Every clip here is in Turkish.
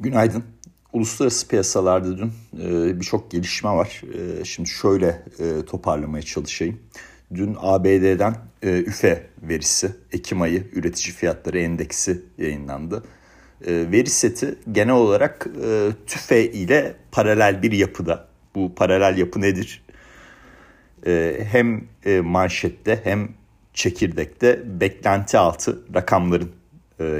Günaydın. Uluslararası piyasalarda dün e, birçok gelişme var. E, şimdi şöyle e, toparlamaya çalışayım. Dün ABD'den üfe verisi, Ekim ayı üretici fiyatları endeksi yayınlandı. Veri seti genel olarak tüfe ile paralel bir yapıda. Bu paralel yapı nedir? Hem manşette hem çekirdekte beklenti altı rakamların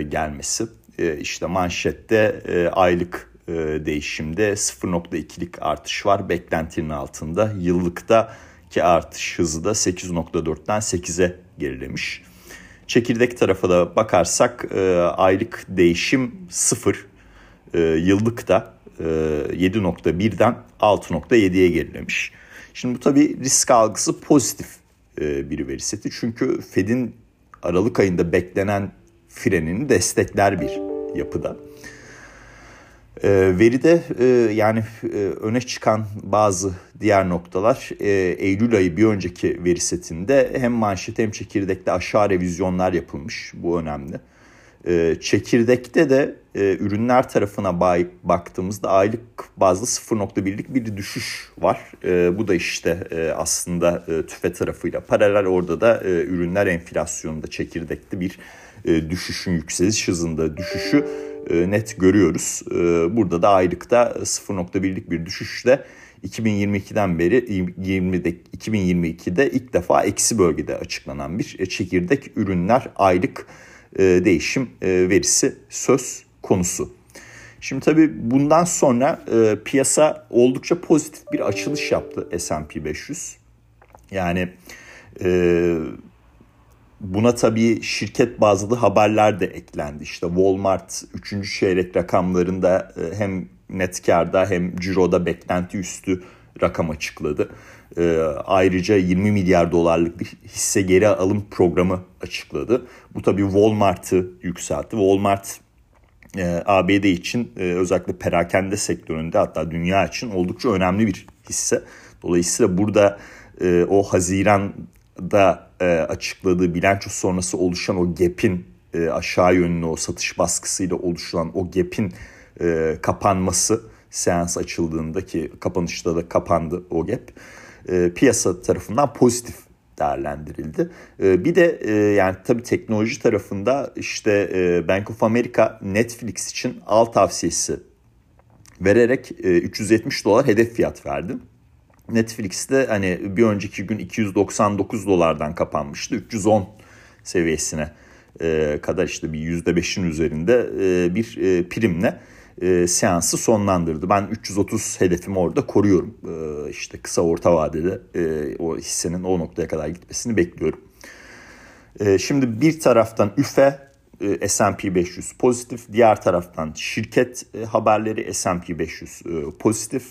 gelmesi. E, işte manşette e, aylık e, değişimde 0.2'lik artış var beklentinin altında. Yıllıkta ki artış hızı da 8.4'ten 8'e gerilemiş. Çekirdek tarafa da bakarsak aylık değişim 0, e, yıllık da e, 7.1'den 6.7'ye gerilemiş. Şimdi bu tabii risk algısı pozitif bir veri seti. Çünkü Fed'in Aralık ayında beklenen frenini destekler bir yapıda. E, veride e, yani e, öne çıkan bazı diğer noktalar e, Eylül ayı bir önceki veri setinde hem manşet hem çekirdekte aşağı revizyonlar yapılmış. Bu önemli. E, çekirdekte de e, ürünler tarafına baktığımızda aylık bazda 0.1'lik bir düşüş var. E, bu da işte e, aslında e, tüfe tarafıyla paralel orada da e, ürünler enflasyonunda çekirdekte bir e, düşüşün yükseliş hızında düşüşü e, net görüyoruz. E, burada da aylıkta 0.1'lik bir düşüşle 2022'den beri 20'de, 2022'de ilk defa eksi bölgede açıklanan bir çekirdek ürünler aylık değişim verisi söz konusu. Şimdi tabii bundan sonra piyasa oldukça pozitif bir açılış yaptı S&P 500. Yani Buna tabii şirket bazlı haberler de eklendi. İşte Walmart 3. çeyrek rakamlarında e, hem net karda hem ciroda beklenti üstü rakam açıkladı. E, ayrıca 20 milyar dolarlık bir hisse geri alım programı açıkladı. Bu tabii Walmart'ı yükseltti. Walmart e, ABD için özellikle perakende sektöründe hatta dünya için oldukça önemli bir hisse. Dolayısıyla burada o Haziran da e, açıkladığı bilanço sonrası oluşan o gap'in e, aşağı yönlü o satış baskısıyla oluşan o gap'in e, kapanması seans açıldığındaki kapanışta da kapandı o gap. E, piyasa tarafından pozitif değerlendirildi. E, bir de e, yani tabii teknoloji tarafında işte e, Bank of America Netflix için al tavsiyesi vererek e, 370 dolar hedef fiyat verdi. Netflix'te hani bir önceki gün 299 dolardan kapanmıştı. 310 seviyesine e, kadar işte bir %5'in üzerinde e, bir e, primle seansı sonlandırdı. Ben 330 hedefimi orada koruyorum. İşte kısa orta vadede o hissenin o noktaya kadar gitmesini bekliyorum. Şimdi bir taraftan üfe e, S&P 500 pozitif. Diğer taraftan şirket e, haberleri S&P 500 e, pozitif.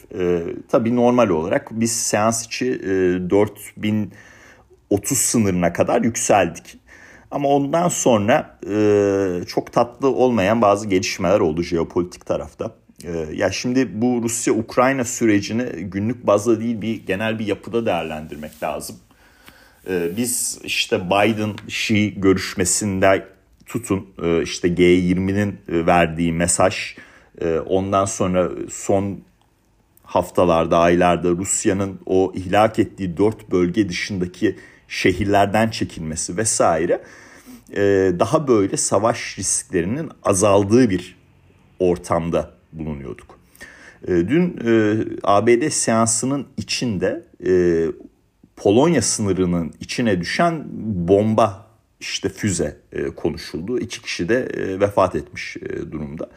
Tabii normal olarak biz seans içi 4030 sınırına kadar yükseldik. Ama ondan sonra çok tatlı olmayan bazı gelişmeler oldu jeopolitik tarafta. Ya şimdi bu Rusya-Ukrayna sürecini günlük bazda değil bir genel bir yapıda değerlendirmek lazım. Biz işte Biden-Xi görüşmesinde tutun e, işte G20'nin e, verdiği mesaj e, ondan sonra son haftalarda aylarda Rusya'nın o ihlak ettiği dört bölge dışındaki şehirlerden çekilmesi vesaire daha böyle savaş risklerinin azaldığı bir ortamda bulunuyorduk. Dün ABD seansının içinde Polonya sınırının içine düşen bomba işte füze e, konuşuldu. İki kişi de e, vefat etmiş e, durumda.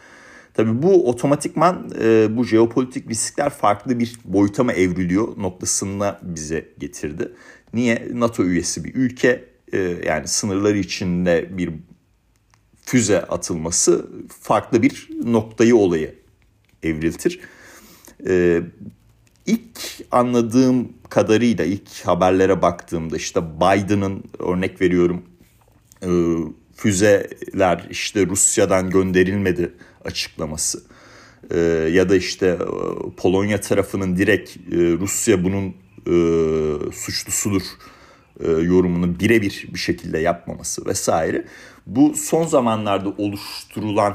Tabii bu otomatikman bu jeopolitik riskler farklı bir boyuta mı evriliyor noktasına bize getirdi. Niye? NATO üyesi bir ülke yani sınırları içinde bir füze atılması farklı bir noktayı olayı evriltir. E, ilk anladığım kadarıyla ilk haberlere baktığımda işte Biden'ın örnek veriyorum e, füzeler işte Rusya'dan gönderilmedi açıklaması. E, ya da işte e, Polonya tarafının direkt Rusya bunun suçlusudur yorumunu birebir bir şekilde yapmaması vesaire. Bu son zamanlarda oluşturulan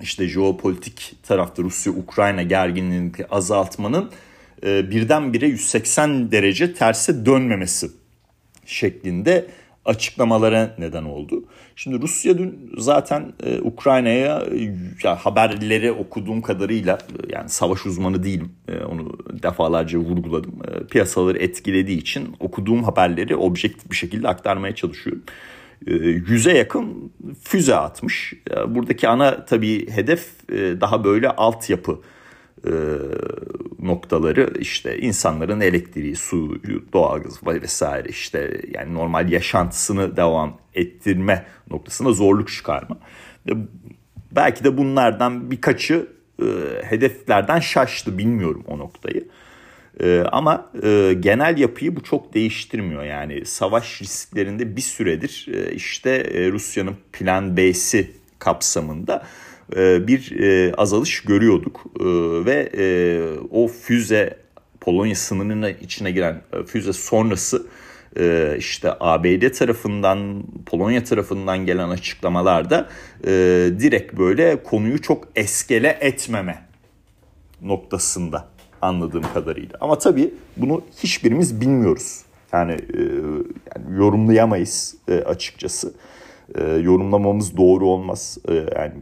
işte jeopolitik tarafta Rusya-Ukrayna gerginliğini azaltmanın e, birdenbire 180 derece terse dönmemesi şeklinde açıklamalara neden oldu. Şimdi Rusya dün zaten e, Ukrayna'ya ya, haberleri okuduğum kadarıyla e, yani savaş uzmanı değilim e, onu defalarca vurguladım. E, piyasaları etkilediği için okuduğum haberleri objektif bir şekilde aktarmaya çalışıyorum. E, yüze yakın füze atmış. Buradaki ana tabii hedef e, daha böyle altyapı e, noktaları işte insanların elektriği, su, doğalgaz vesaire işte yani normal yaşantısını devam ettirme noktasında zorluk çıkarma. Belki de bunlardan birkaçı hedeflerden şaştı bilmiyorum o noktayı. E, ama e, genel yapıyı bu çok değiştirmiyor. Yani savaş risklerinde bir süredir e, işte e, Rusya'nın plan B'si kapsamında e, bir e, azalış görüyorduk. E, ve e, o füze Polonya sınırının içine giren e, füze sonrası e, işte ABD tarafından Polonya tarafından gelen açıklamalarda e, direkt böyle konuyu çok eskele etmeme noktasında anladığım kadarıyla. Ama tabii bunu hiçbirimiz bilmiyoruz. Yani, e, yani yorumlayamayız e, açıkçası. E, yorumlamamız doğru olmaz. E, yani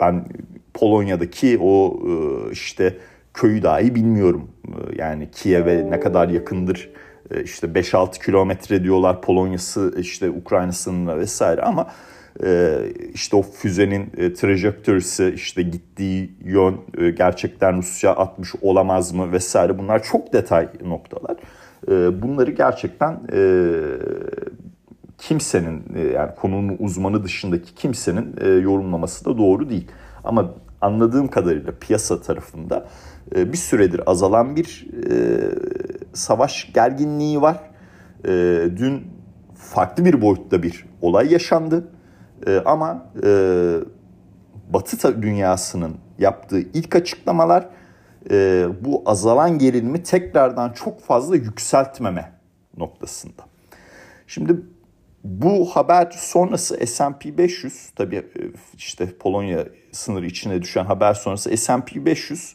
ben Polonya'daki o e, işte köyü dahi bilmiyorum. E, yani Kiev'e ne kadar yakındır e, işte 5-6 kilometre diyorlar Polonya'sı işte Ukrayna sınırına vesaire ama e, işte o füzenin e, trajektörisi işte gittiği yön e, gerçekten Rusya atmış olamaz mı vesaire bunlar çok detay noktalar. Bunları gerçekten e, kimsenin e, yani konunun uzmanı dışındaki kimsenin e, yorumlaması da doğru değil. Ama anladığım kadarıyla piyasa tarafında e, bir süredir azalan bir savaş gerginliği var. Dün farklı bir boyutta bir olay yaşandı. Ama Batı dünyasının yaptığı ilk açıklamalar bu azalan gerilimi tekrardan çok fazla yükseltmeme noktasında. Şimdi bu haber sonrası S&P 500 tabii işte Polonya sınırı içine düşen haber sonrası S&P 500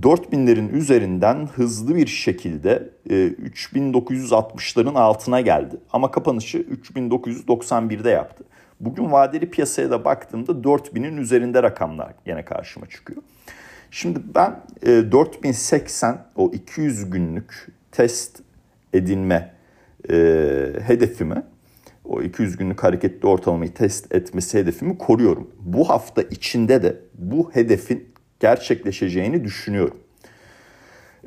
4000'lerin üzerinden hızlı bir şekilde e, 3960'ların altına geldi. Ama kapanışı 3991'de yaptı. Bugün vadeli piyasaya da baktığımda 4000'in üzerinde rakamlar yine karşıma çıkıyor. Şimdi ben e, 4080 o 200 günlük test edinme e, hedefimi o 200 günlük hareketli ortalamayı test etmesi hedefimi koruyorum. Bu hafta içinde de bu hedefin gerçekleşeceğini düşünüyorum.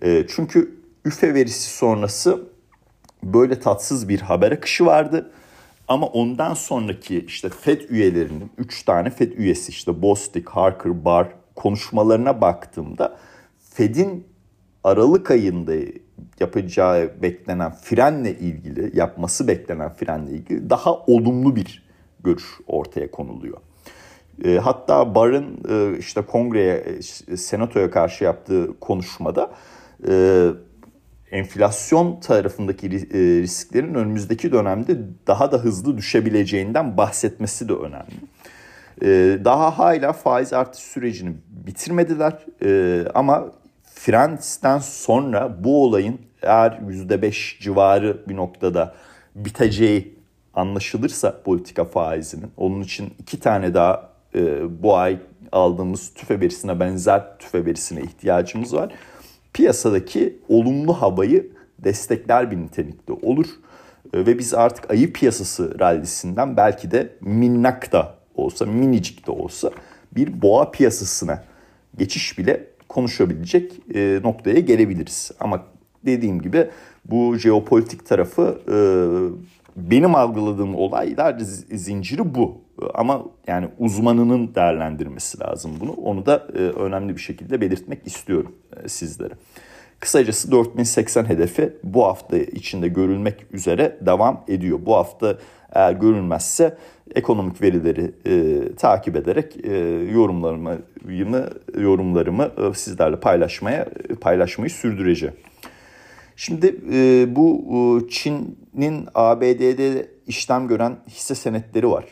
E, çünkü üfe verisi sonrası böyle tatsız bir haber akışı vardı. Ama ondan sonraki işte FED üyelerinin 3 tane FED üyesi işte Bostic, Harker, Barr konuşmalarına baktığımda FED'in Aralık ayında yapacağı beklenen frenle ilgili, yapması beklenen frenle ilgili daha olumlu bir görüş ortaya konuluyor. E, hatta Barr'ın e, işte kongreye, e, senatoya karşı yaptığı konuşmada enflasyon tarafındaki risklerin önümüzdeki dönemde daha da hızlı düşebileceğinden bahsetmesi de önemli. Daha hala faiz artış sürecini bitirmediler ama Frens'ten sonra bu olayın eğer %5 civarı bir noktada biteceği anlaşılırsa politika faizinin onun için iki tane daha bu ay aldığımız tüfe verisine benzer tüfe verisine ihtiyacımız var piyasadaki olumlu havayı destekler bir nitelikte olur. Ee, ve biz artık ayı piyasası rallisinden belki de minnak da olsa, minicik de olsa bir boğa piyasasına geçiş bile konuşabilecek e, noktaya gelebiliriz. Ama dediğim gibi bu jeopolitik tarafı e, benim algıladığım olaylar zinciri bu. Ama yani uzmanının değerlendirmesi lazım bunu. Onu da e, önemli bir şekilde belirtmek istiyorum e, sizlere. Kısacası 4080 hedefi bu hafta içinde görülmek üzere devam ediyor. Bu hafta eğer görülmezse ekonomik verileri e, takip ederek e, yorumlarımı yorumlarımı e, sizlerle paylaşmaya paylaşmayı sürdüreceğim. Şimdi e, bu e, Çin'in ABD'de işlem gören hisse senetleri var.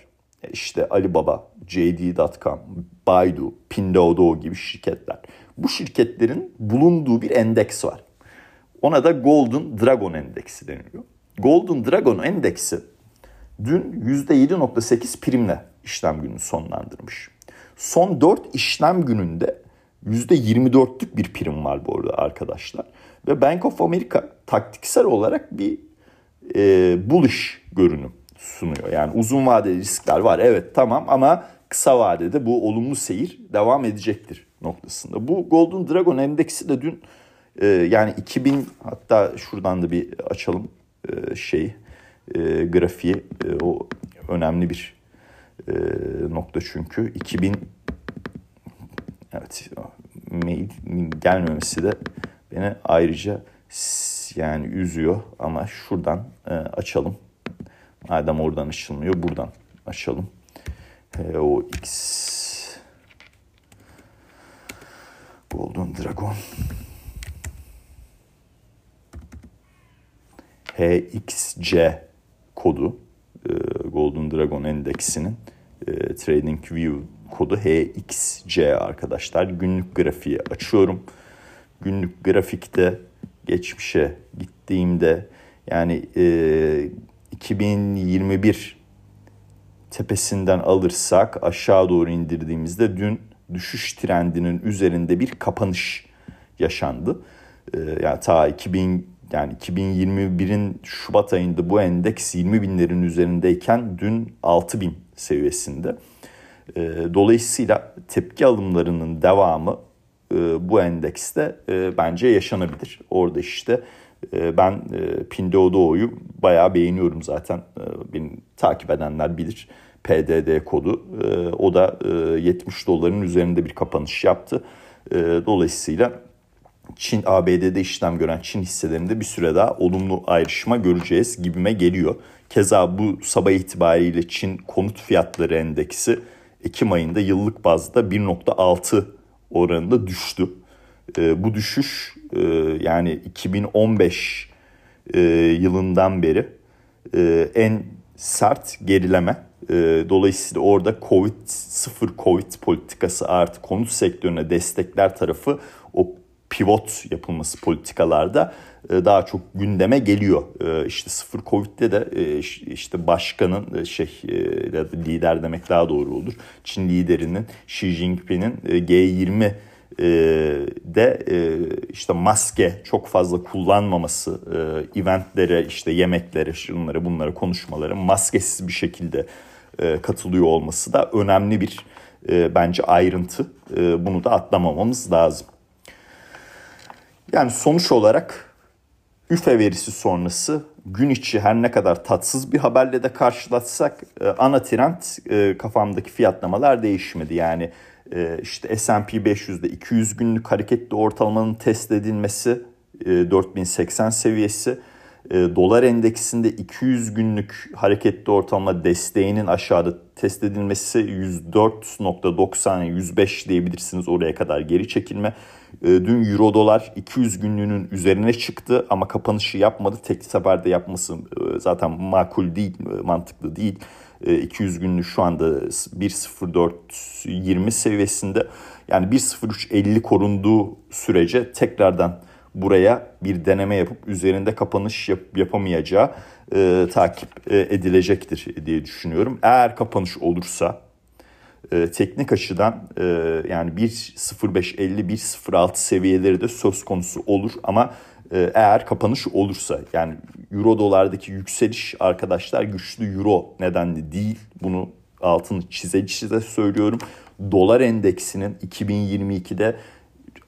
işte Alibaba, JD.com, Baidu, Pinduoduo gibi şirketler. Bu şirketlerin bulunduğu bir endeks var. Ona da Golden Dragon Endeksi deniliyor. Golden Dragon Endeksi dün %7.8 primle işlem gününü sonlandırmış. Son 4 işlem gününde %24'lük bir prim var bu arada arkadaşlar. Ve Bank of America taktiksel olarak bir e, bullish görünüm sunuyor. Yani uzun vadeli riskler var evet tamam ama kısa vadede bu olumlu seyir devam edecektir noktasında. Bu Golden Dragon endeksi de dün e, yani 2000 hatta şuradan da bir açalım e, şey e, grafiği e, o önemli bir e, nokta çünkü 2000 evet mail gelmemesi de beni ayrıca yani üzüyor ama şuradan e, açalım. Madem oradan açılmıyor buradan açalım. HOX Golden Dragon HXC kodu e, Golden Dragon endeksinin e, Trading View kodu HXC arkadaşlar. Günlük grafiği açıyorum. Günlük grafikte geçmişe gittiğimde yani e, 2021 tepesinden alırsak aşağı doğru indirdiğimizde dün düşüş trendinin üzerinde bir kapanış yaşandı. Ee, yani ta 2000 yani 2021'in Şubat ayında bu endeks 20 binlerin üzerindeyken dün 6 bin seviyesinde. Ee, dolayısıyla tepki alımlarının devamı e, bu endekste e, bence yaşanabilir. Orada işte e, ben Pinduoduo'yu bayağı beğeniyorum zaten. Beni takip edenler bilir. PDD kodu. O da 70 doların üzerinde bir kapanış yaptı. Dolayısıyla Çin ABD'de işlem gören Çin hisselerinde bir süre daha olumlu ayrışma göreceğiz gibime geliyor. Keza bu sabah itibariyle Çin konut fiyatları endeksi Ekim ayında yıllık bazda 1.6 oranında düştü. Bu düşüş yani 2015 yılından beri en sert gerileme e, dolayısıyla orada Covid sıfır Covid politikası artı konut sektörüne destekler tarafı o pivot yapılması politikalarda e, daha çok gündeme geliyor. E, işte sıfır Covid'de de e, işte başkanın şey lider demek daha doğru olur. Çin liderinin Xi Jinping'in e, G20 e, de işte maske çok fazla kullanmaması, eventlere işte yemeklere, şunlara bunlara konuşmaları maskesiz bir şekilde katılıyor olması da önemli bir bence ayrıntı. Bunu da atlamamamız lazım. Yani sonuç olarak üfe verisi sonrası gün içi her ne kadar tatsız bir haberle de karşılatsak e, ana trend e, kafamdaki fiyatlamalar değişmedi. Yani e, işte S&P 500'de 200 günlük hareketli ortalamanın test edilmesi e, 4080 seviyesi e, dolar endeksinde 200 günlük hareketli ortalama desteğinin aşağıda test edilmesi 104.90 105 diyebilirsiniz oraya kadar geri çekilme. E, dün euro dolar 200 günlüğünün üzerine çıktı ama kapanışı yapmadı. Tek seferde yapması e, zaten makul değil, e, mantıklı değil. 200 günlük şu anda 1.0420 seviyesinde. Yani 1.0350 korunduğu sürece tekrardan buraya bir deneme yapıp üzerinde kapanış yap, yapamayacağı e, takip e, edilecektir diye düşünüyorum. Eğer kapanış olursa e, teknik açıdan e, yani 1.0550 1.06 seviyeleri de söz konusu olur ama e, eğer kapanış olursa yani euro dolardaki yükseliş arkadaşlar güçlü euro nedenli değil bunu altını çize çize söylüyorum. Dolar endeksinin 2022'de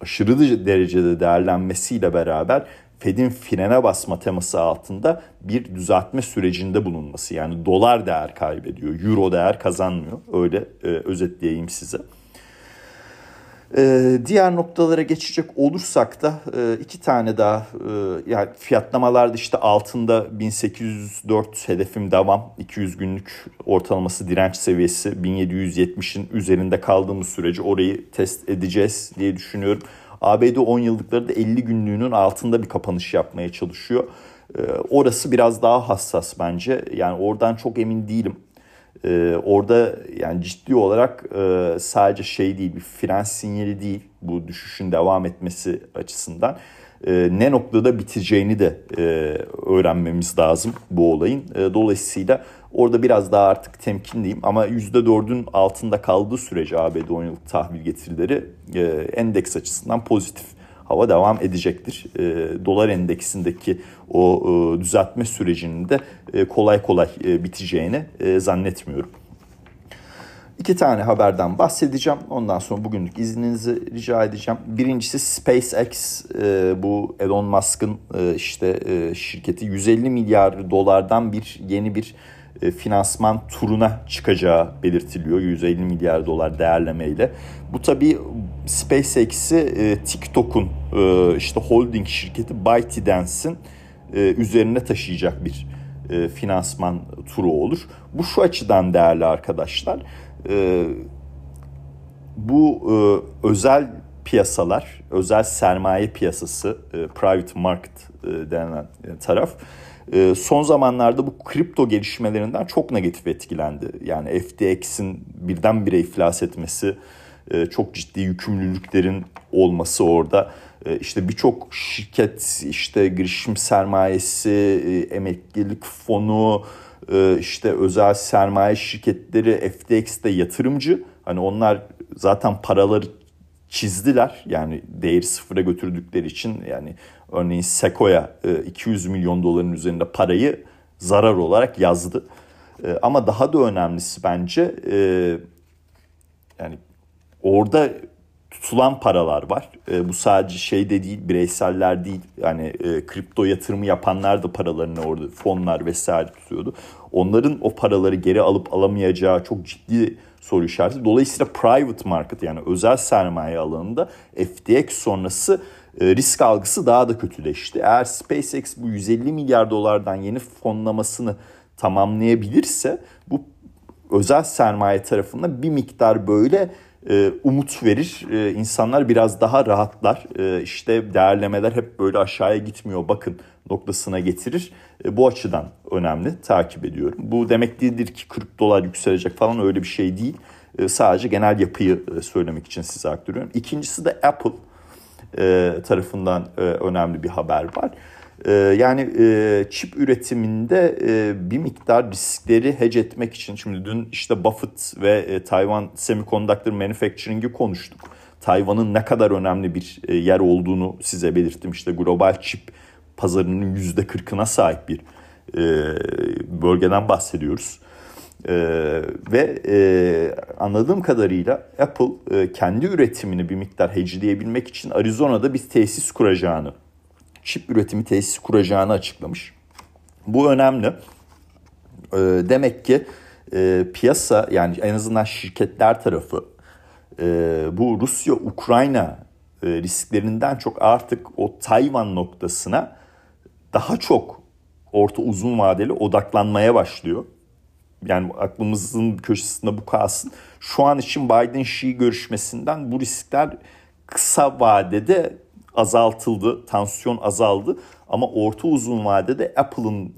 aşırı derecede değerlenmesiyle beraber Fed'in frene basma teması altında bir düzeltme sürecinde bulunması. Yani dolar değer kaybediyor, euro değer kazanmıyor. Öyle e, özetleyeyim size. Ee, diğer noktalara geçecek olursak da e, iki tane daha e, yani fiyatlamalarda işte altında 1804 hedefim devam 200 günlük ortalaması direnç seviyesi 1770'in üzerinde kaldığımız sürece orayı test edeceğiz diye düşünüyorum. ABD 10 yıllıkları da 50 günlüğünün altında bir kapanış yapmaya çalışıyor. Ee, orası biraz daha hassas bence yani oradan çok emin değilim. E, orada yani ciddi olarak e, sadece şey değil bir fren sinyali değil bu düşüşün devam etmesi açısından e, ne noktada biteceğini de e, öğrenmemiz lazım bu olayın. E, dolayısıyla orada biraz daha artık temkinliyim ama %4'ün altında kaldığı sürece ABD 10 yıllık tahvil getirileri e, endeks açısından pozitif hava devam edecektir. E, dolar endeksindeki o e, düzeltme sürecinin de e, kolay kolay e, biteceğini e, zannetmiyorum. İki tane haberden bahsedeceğim. Ondan sonra bugünlük izninizi rica edeceğim. Birincisi SpaceX e, bu Elon Musk'ın e, işte e, şirketi 150 milyar dolardan bir yeni bir finansman turuna çıkacağı belirtiliyor 150 milyar dolar değerlemeyle. Bu tabii SpaceX'i e, TikTok'un e, işte holding şirketi ByteDance'in e, üzerine taşıyacak bir e, finansman turu olur. Bu şu açıdan değerli arkadaşlar. E, bu e, özel piyasalar, özel sermaye piyasası, e, private market e, denen taraf e, son zamanlarda bu kripto gelişmelerinden çok negatif etkilendi. Yani FTX'in birdenbire iflas etmesi, e, çok ciddi yükümlülüklerin olması orada. E, işte birçok şirket, işte girişim sermayesi, e, emeklilik fonu, işte özel sermaye şirketleri FTX'te yatırımcı. Hani onlar zaten paraları çizdiler. Yani değeri sıfıra götürdükleri için yani örneğin Sequoia 200 milyon doların üzerinde parayı zarar olarak yazdı. Ama daha da önemlisi bence yani orada tutulan paralar var. E, bu sadece şey de değil, bireyseller değil. Yani e, kripto yatırımı yapanlar da paralarını orada fonlar vesaire tutuyordu. Onların o paraları geri alıp alamayacağı çok ciddi soru işareti. Dolayısıyla private market yani özel sermaye alanında FTX sonrası e, risk algısı daha da kötüleşti. Eğer SpaceX bu 150 milyar dolardan yeni fonlamasını tamamlayabilirse bu özel sermaye tarafında bir miktar böyle e, umut verir. E, insanlar biraz daha rahatlar. E, işte değerlemeler hep böyle aşağıya gitmiyor bakın noktasına getirir. E, bu açıdan önemli takip ediyorum. Bu demek değildir ki 40 dolar yükselecek falan öyle bir şey değil. E, sadece genel yapıyı e, söylemek için size aktarıyorum. İkincisi de Apple e, tarafından e, önemli bir haber var. Ee, yani e, çip üretiminde e, bir miktar riskleri hedge etmek için şimdi dün işte Buffett ve e, Taiwan Semiconductor Manufacturing'i konuştuk. Tayvan'ın ne kadar önemli bir yer olduğunu size belirttim. İşte global çip pazarının yüzde kırkına sahip bir bölgeden bahsediyoruz. Ee, ve e, anladığım kadarıyla Apple e, kendi üretimini bir miktar hedgeleyebilmek için Arizona'da bir tesis kuracağını çip üretimi tesisi kuracağını açıklamış. Bu önemli. E, demek ki e, piyasa yani en azından şirketler tarafı e, bu Rusya-Ukrayna e, risklerinden çok artık o Tayvan noktasına daha çok orta uzun vadeli odaklanmaya başlıyor. Yani aklımızın köşesinde bu kalsın. Şu an için Biden-Xi görüşmesinden bu riskler kısa vadede azaltıldı, tansiyon azaldı ama orta uzun vadede Apple'ın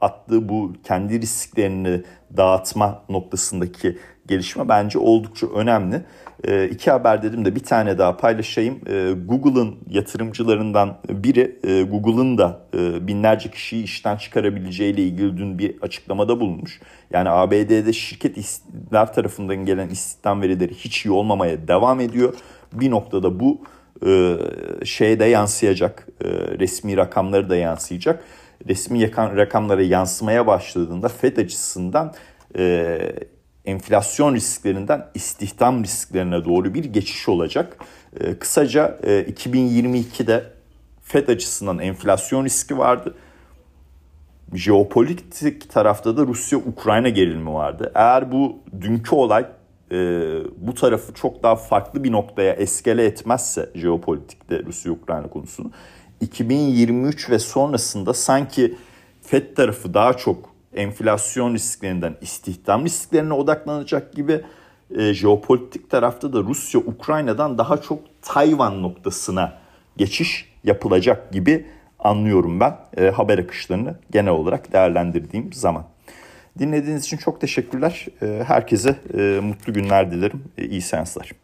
attığı bu kendi risklerini dağıtma noktasındaki gelişme bence oldukça önemli. E, iki haber dedim de bir tane daha paylaşayım. E, Google'ın yatırımcılarından biri e, Google'ın da e, binlerce kişiyi işten çıkarabileceğiyle ilgili dün bir açıklamada bulunmuş. Yani ABD'de şirketler tarafından gelen istihdam verileri hiç iyi olmamaya devam ediyor. Bir noktada bu e, şeye de yansıyacak. E, resmi rakamları da yansıyacak. Resmi rakamlara yansımaya başladığında FED açısından e, enflasyon risklerinden istihdam risklerine doğru bir geçiş olacak. kısaca 2022'de FED açısından enflasyon riski vardı. Jeopolitik tarafta da Rusya-Ukrayna gerilimi vardı. Eğer bu dünkü olay e, bu tarafı çok daha farklı bir noktaya eskele etmezse jeopolitikte Rusya-Ukrayna konusunu 2023 ve sonrasında sanki FED tarafı daha çok enflasyon risklerinden istihdam risklerine odaklanacak gibi e, jeopolitik tarafta da Rusya Ukrayna'dan daha çok Tayvan noktasına geçiş yapılacak gibi anlıyorum ben e, haber akışlarını genel olarak değerlendirdiğim zaman. Dinlediğiniz için çok teşekkürler. Herkese mutlu günler dilerim. İyi seanslar.